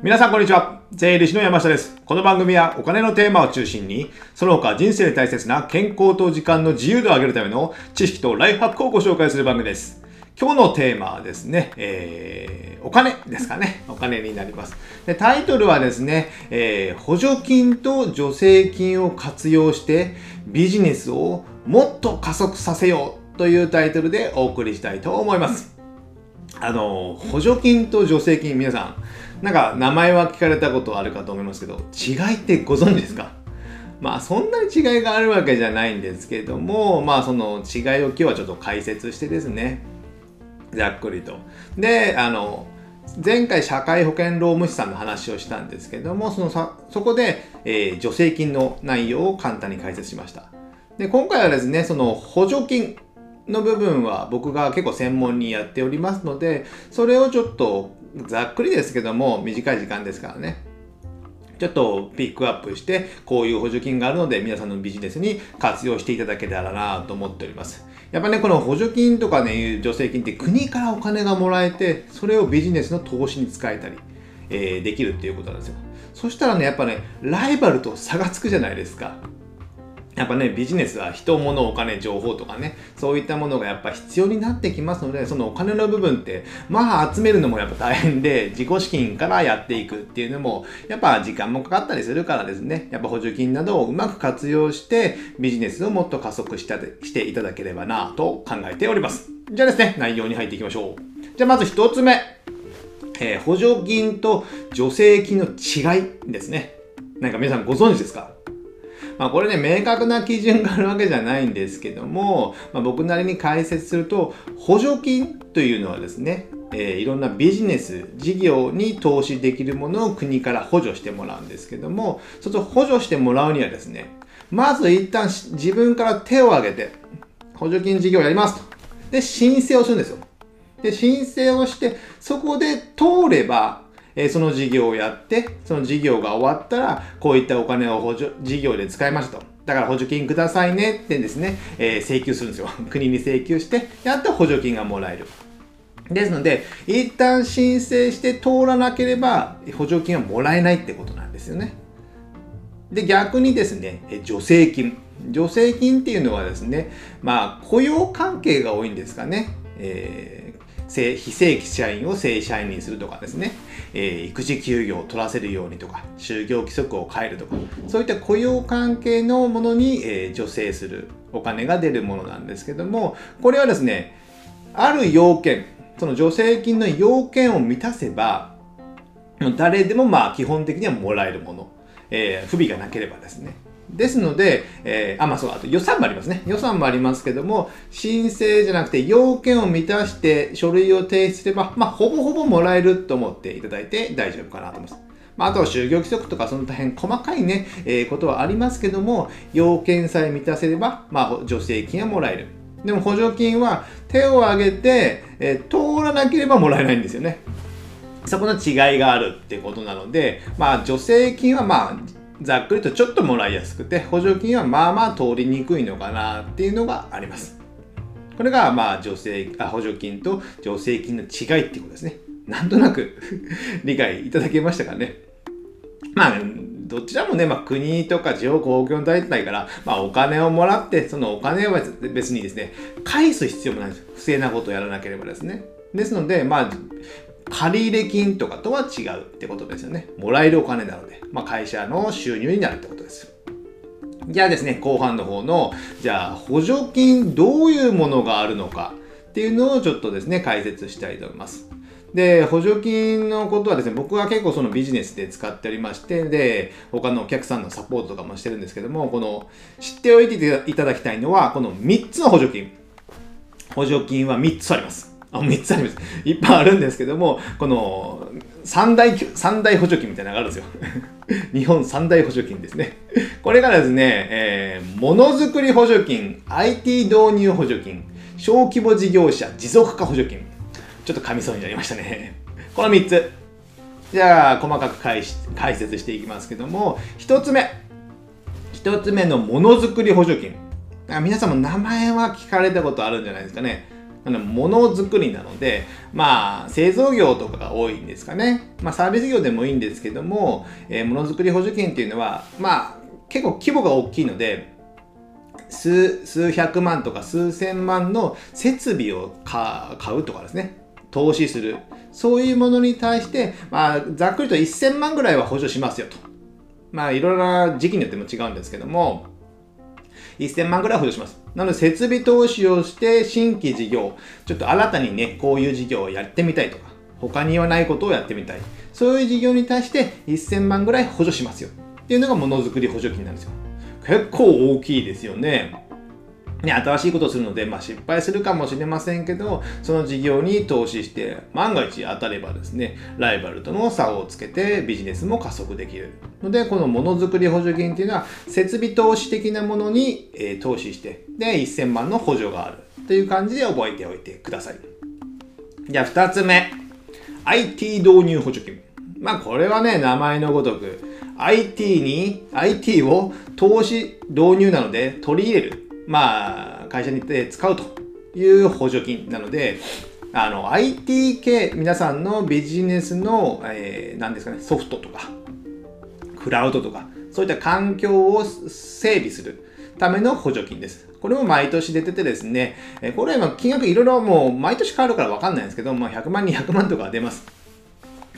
皆さんこんにちは。税理士の山下です。この番組はお金のテーマを中心に、その他人生で大切な健康と時間の自由度を上げるための知識とライフハックをご紹介する番組です。今日のテーマはですね、えー、お金ですかね。お金になります。でタイトルはですね、えー、補助金と助成金を活用してビジネスをもっと加速させようというタイトルでお送りしたいと思います。あの、補助金と助成金、皆さん、なんか名前は聞かれたことあるかと思いますけど違いってご存知ですか？まあそんなに違いがあるわけじゃないんですけどもまあその違いを今日はちょっと解説してですねざっくりと。であの前回社会保険労務士さんの話をしたんですけどもそのさそこで、えー、助成金の内容を簡単に解説しました。で今回はですねその補助金の部分は僕が結構専門にやっておりますのでそれをちょっとざっくりですけども短い時間ですからね。ちょっとピックアップしてこういう補助金があるので皆さんのビジネスに活用していただけたらなと思っております。やっぱねこの補助金とかね助成金って国からお金がもらえてそれをビジネスの投資に使えたり、えー、できるっていうことなんですよ。そしたらねやっぱねライバルと差がつくじゃないですか。やっぱね、ビジネスは人、物、お金、情報とかね、そういったものがやっぱ必要になってきますので、そのお金の部分って、まあ集めるのもやっぱ大変で、自己資金からやっていくっていうのも、やっぱ時間もかかったりするからですね、やっぱ補助金などをうまく活用して、ビジネスをもっと加速したしていただければなと考えております。じゃあですね、内容に入っていきましょう。じゃあまず一つ目。えー、補助金と助成金の違いですね。なんか皆さんご存知ですか？まあ、これね、明確な基準があるわけじゃないんですけども、まあ、僕なりに解説すると、補助金というのはですね、えー、いろんなビジネス、事業に投資できるものを国から補助してもらうんですけども、そうすると補助してもらうにはですね、まず一旦自分から手を挙げて、補助金事業やりますと。で、申請をするんですよ。で、申請をして、そこで通れば、えその事業をやって、その事業が終わったら、こういったお金を補助、事業で使いましたと。だから補助金くださいねってですね、えー、請求するんですよ。国に請求して、やっと補助金がもらえる。ですので、一旦申請して通らなければ、補助金はもらえないってことなんですよね。で、逆にですね、助成金。助成金っていうのはですね、まあ、雇用関係が多いんですかね。えー非正規社員を正社員にするとかですね、えー、育児休業を取らせるようにとか、就業規則を変えるとか、そういった雇用関係のものに、えー、助成するお金が出るものなんですけども、これはですね、ある要件、その助成金の要件を満たせば、誰でもまあ基本的にはもらえるもの、えー、不備がなければですね。ですので、えー、あ、まあそう、あと予算もありますね。予算もありますけども、申請じゃなくて要件を満たして書類を提出すれば、まあほぼほぼもらえると思っていただいて大丈夫かなと思います。まあ、あとは就業規則とかその大変細かいね、えー、ことはありますけども、要件さえ満たせれば、まあ助成金はもらえる。でも補助金は手を挙げて、えー、通らなければもらえないんですよね。そこの違いがあるってことなので、まあ助成金はまあざっくりとちょっともらいやすくて補助金はまあまあ通りにくいのかなっていうのがあります。これがまあ助成あ補助金と助成金の違いっていうことですね。なんとなく 理解いただけましたかね。まあどちらもね、まあ、国とか地方公共団体から、まあ、お金をもらって、そのお金は別にですね、返す必要もないです。不正なことをやらなければですね。ですので、まあ、借入金とかとは違うってことですよね。もらえるお金なので、まあ、会社の収入になるってことです。じゃあですね、後半の方の、じゃあ補助金どういうものがあるのかっていうのをちょっとですね、解説したいと思います。で、補助金のことはですね、僕は結構そのビジネスで使っておりまして、で、他のお客さんのサポートとかもしてるんですけども、この知っておいていただきたいのは、この3つの補助金。補助金は3つあります。あ、3つあります。いっぱいあるんですけども、この三大、三大補助金みたいなのがあるんですよ。日本三大補助金ですね。これがですね、えー、ものづくり補助金、IT 導入補助金、小規模事業者持続化補助金。ちょっと噛みそうになりましたね。この3つ。じゃあ、細かく解解説していきますけども、1つ目。1つ目のものづくり補助金。皆さんも名前は聞かれたことあるんじゃないですかね。ものづくりなので、まあ、製造業とかが多いんですかね。まあ、サービス業でもいいんですけども、えー、ものづくり補助金っていうのは、まあ、結構規模が大きいので、数数百万とか数千万の設備を買うとかですね、投資する。そういうものに対して、まあ、ざっくりと1000万ぐらいは補助しますよと。まあ、いろいろな時期によっても違うんですけども、1000万ぐらい補助します。なので、設備投資をして新規事業、ちょっと新たにね、こういう事業をやってみたいとか、他にはないことをやってみたい。そういう事業に対して1000万ぐらい補助しますよ。っていうのがものづくり補助金なんですよ。結構大きいですよね。ね、新しいことをするので、まあ、失敗するかもしれませんけど、その事業に投資して、万が一当たればですね、ライバルとの差をつけてビジネスも加速できる。ので、このものづくり補助金っていうのは、設備投資的なものに、えー、投資して、で、1000万の補助がある。という感じで覚えておいてください。じゃあ、2つ目。IT 導入補助金。まあ、これはね、名前のごとく、IT に、IT を投資導入なので取り入れる。まあ、会社に行って使うという補助金なので、あの、IT 系、皆さんのビジネスの、えー、何ですかね、ソフトとか、クラウドとか、そういった環境を整備するための補助金です。これも毎年出ててですね、これは金額いろいろもう毎年変わるからわかんないんですけど、まあ、100万、200万とか出ます。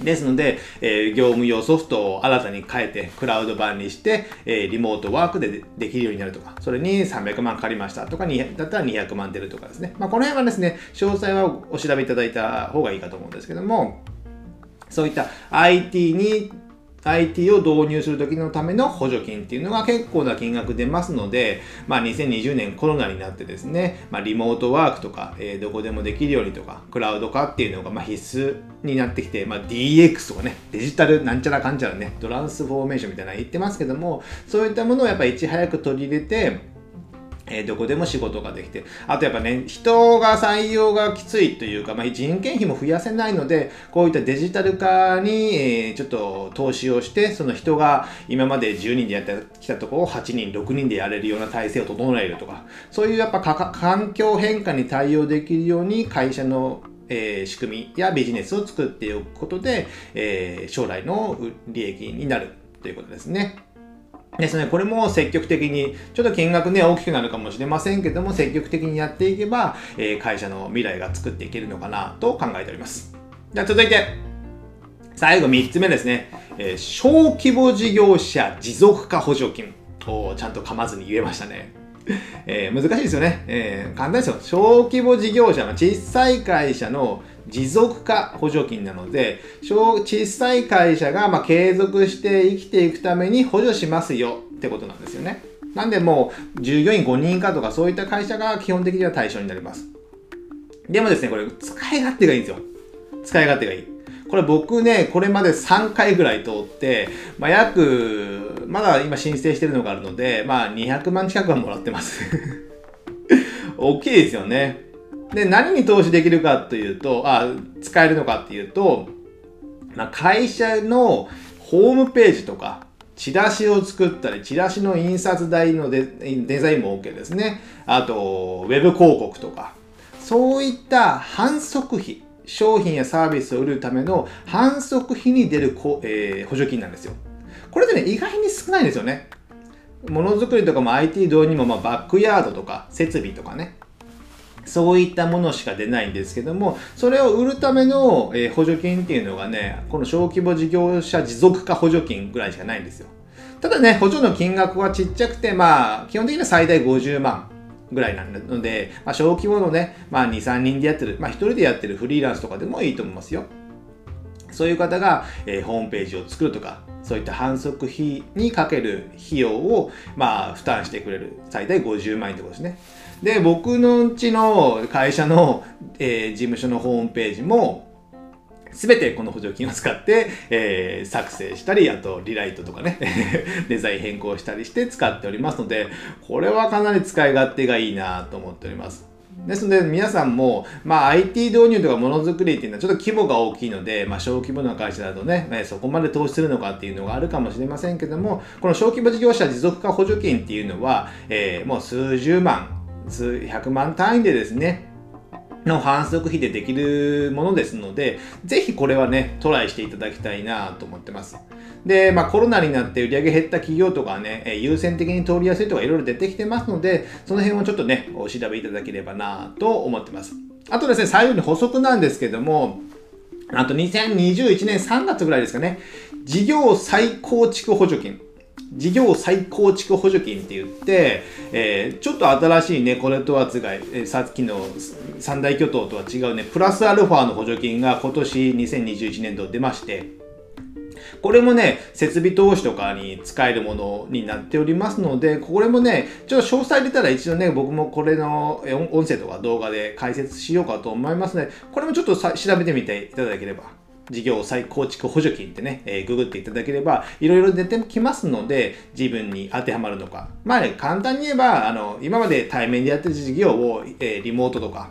ですので、えー、業務用ソフトを新たに変えて、クラウド版にして、えー、リモートワークでできるようになるとか、それに300万かかりましたとか、だったら200万出るとかですね。まあ、この辺はですね、詳細はお調べいただいた方がいいかと思うんですけども、そういった IT に IT を導入するときのための補助金っていうのが結構な金額出ますので、まあ、2020年コロナになってですね、まあ、リモートワークとか、えー、どこでもできるようにとか、クラウド化っていうのがま必須になってきて、まあ、DX とかね、デジタルなんちゃらかんちゃらね、トランスフォーメーションみたいなの言ってますけども、そういったものをやっぱりいち早く取り入れて、えー、どこでも仕事ができて、あとやっぱね、人が採用がきついというか、まあ、人件費も増やせないので、こういったデジタル化に、えー、ちょっと投資をして、その人が今まで10人でやってきたところを8人、6人でやれるような体制を整えるとか、そういうやっぱ環境変化に対応できるように会社のえー、仕組みやビジネスを作っておくことで、えー、将来の利益になるということですね。ですね、これも積極的に、ちょっと金額ね、大きくなるかもしれませんけども、積極的にやっていけば、えー、会社の未来が作っていけるのかなと考えております。じゃあ続いて、最後3つ目ですね。えー、小規模事業者持続化補助金。をちゃんと噛まずに言えましたね。えー、難しいですよね、えー、簡単ですよ。小規模事業者の、小さい会社の持続化補助金なので、小さい会社がま継続して生きていくために補助しますよってことなんですよね。なんでもう従業員5人以下とかそういった会社が基本的には対象になります。でもですね、これ使い勝手がいいんですよ。使い勝手がいい。これ僕ね、これまで3回ぐらい通って、まあ、約、まだ今申請してるのがあるので、まあ200万近くはもらってます 大きいですよね。で、何に投資できるかというと、あ、使えるのかっていうと、まあ、会社のホームページとか、チラシを作ったり、チラシの印刷代のデデザインも OK ですね。あと、ウェブ広告とか、そういった反則費、商品やサービスを売るための反則費に出る、えー、補助金なんですよ。これでね、意外に少ないんですよね。ものづくりとかも IT 導入も、まあ、バックヤードとか設備とかね、そういったものしか出ないんですけども、それを売るための、補助金っていうのがね、この小規模事業者持続化補助金ぐらいしかないんですよ。ただね、補助の金額はちっちゃくて、まあ、基本的には最大50万ぐらいなので、まあ、小規模のね、まあ、2、3人でやってる、まあ、1人でやってるフリーランスとかでもいいと思いますよ。そういう方が、えー、ホームページを作るとか、そういった反則費にかける費用を、まあ、負担してくれる。最大50万円ってことですね。で、僕のうちの会社の、えー、事務所のホームページも、すべてこの補助金を使って、えー、作成したり、あとリライトとかね、デザイン変更したりして使っておりますので、これはかなり使い勝手がいいなと思っております。ですので皆さんも、まあ、IT 導入とかものづくりっていうのはちょっと規模が大きいので、まあ、小規模な会社だとね、そこまで投資するのかっていうのがあるかもしれませんけども、この小規模事業者持続化補助金っていうのは、えー、もう数十万、数百万単位でですね、の反則費でできるものですので、ぜひこれはね、トライしていただきたいなと思ってます。で、まあコロナになって売り上げ減った企業とかね、優先的に通りやすいとかいろいろ出てきてますので、その辺をちょっとね、お調べいただければなと思ってます。あとですね、最後に補足なんですけども、あと2021年3月ぐらいですかね、事業再構築補助金。事業再構築補助金って言って、えー、ちょっと新しいね、これとは違い、えー、さっきの三大巨頭とは違うね、プラスアルファの補助金が今年2021年度出まして、これもね、設備投資とかに使えるものになっておりますので、これもね、ちょっと詳細入れたら一度ね、僕もこれの音声とか動画で解説しようかと思いますので、これもちょっと調べてみていただければ事業再構築補助金ってね、えー、ググっていただければ、いろいろ出てきますので、自分に当てはまるのか。まあね、簡単に言えば、あの、今まで対面でやってる事業を、えー、リモートとか、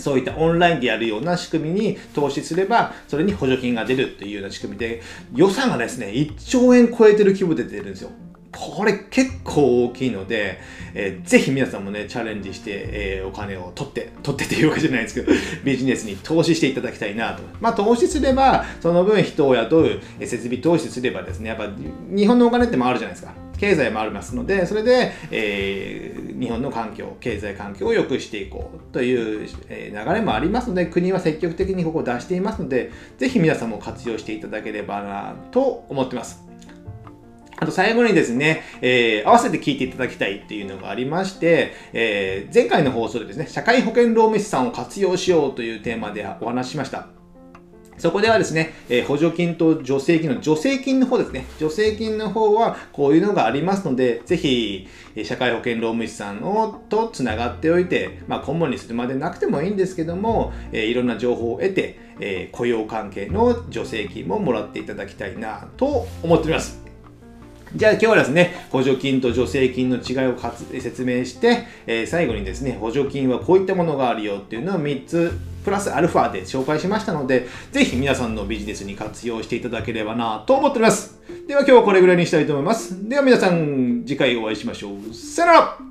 そういったオンラインでやるような仕組みに投資すれば、それに補助金が出るっていうような仕組みで、予算がですね、1兆円超えてる規模で出てるんですよ。これ結構大きいので、えー、ぜひ皆さんもね、チャレンジして、えー、お金を取って、取ってっていうわけじゃないですけど、ビジネスに投資していただきたいなと。まあ、投資すれば、その分人を雇う、設備投資すればですね、やっぱ日本のお金って回るじゃないですか。経済もありますので、それで、えー、日本の環境、経済環境を良くしていこうという、流れもありますので、国は積極的にここを出していますので、ぜひ皆さんも活用していただければなと思ってます。あと最後にですね、えー、合わせて聞いていただきたいっていうのがありまして、えー、前回の放送でですね、社会保険労務士さんを活用しようというテーマでお話しました。そこではですね、えー、補助金と助成金の助成金の方ですね。助成金の方はこういうのがありますので、ぜひ、社会保険労務士さんをとつながっておいて、まあ、顧問にするまでなくてもいいんですけども、えー、いろんな情報を得て、えー、雇用関係の助成金ももらっていただきたいなと思っております。じゃあ今日はですね、補助金と助成金の違いを説明して、えー、最後にですね、補助金はこういったものがあるよっていうのを3つプラスアルファで紹介しましたので、ぜひ皆さんのビジネスに活用していただければなと思っております。では今日はこれぐらいにしたいと思います。では皆さん、次回お会いしましょう。さよなら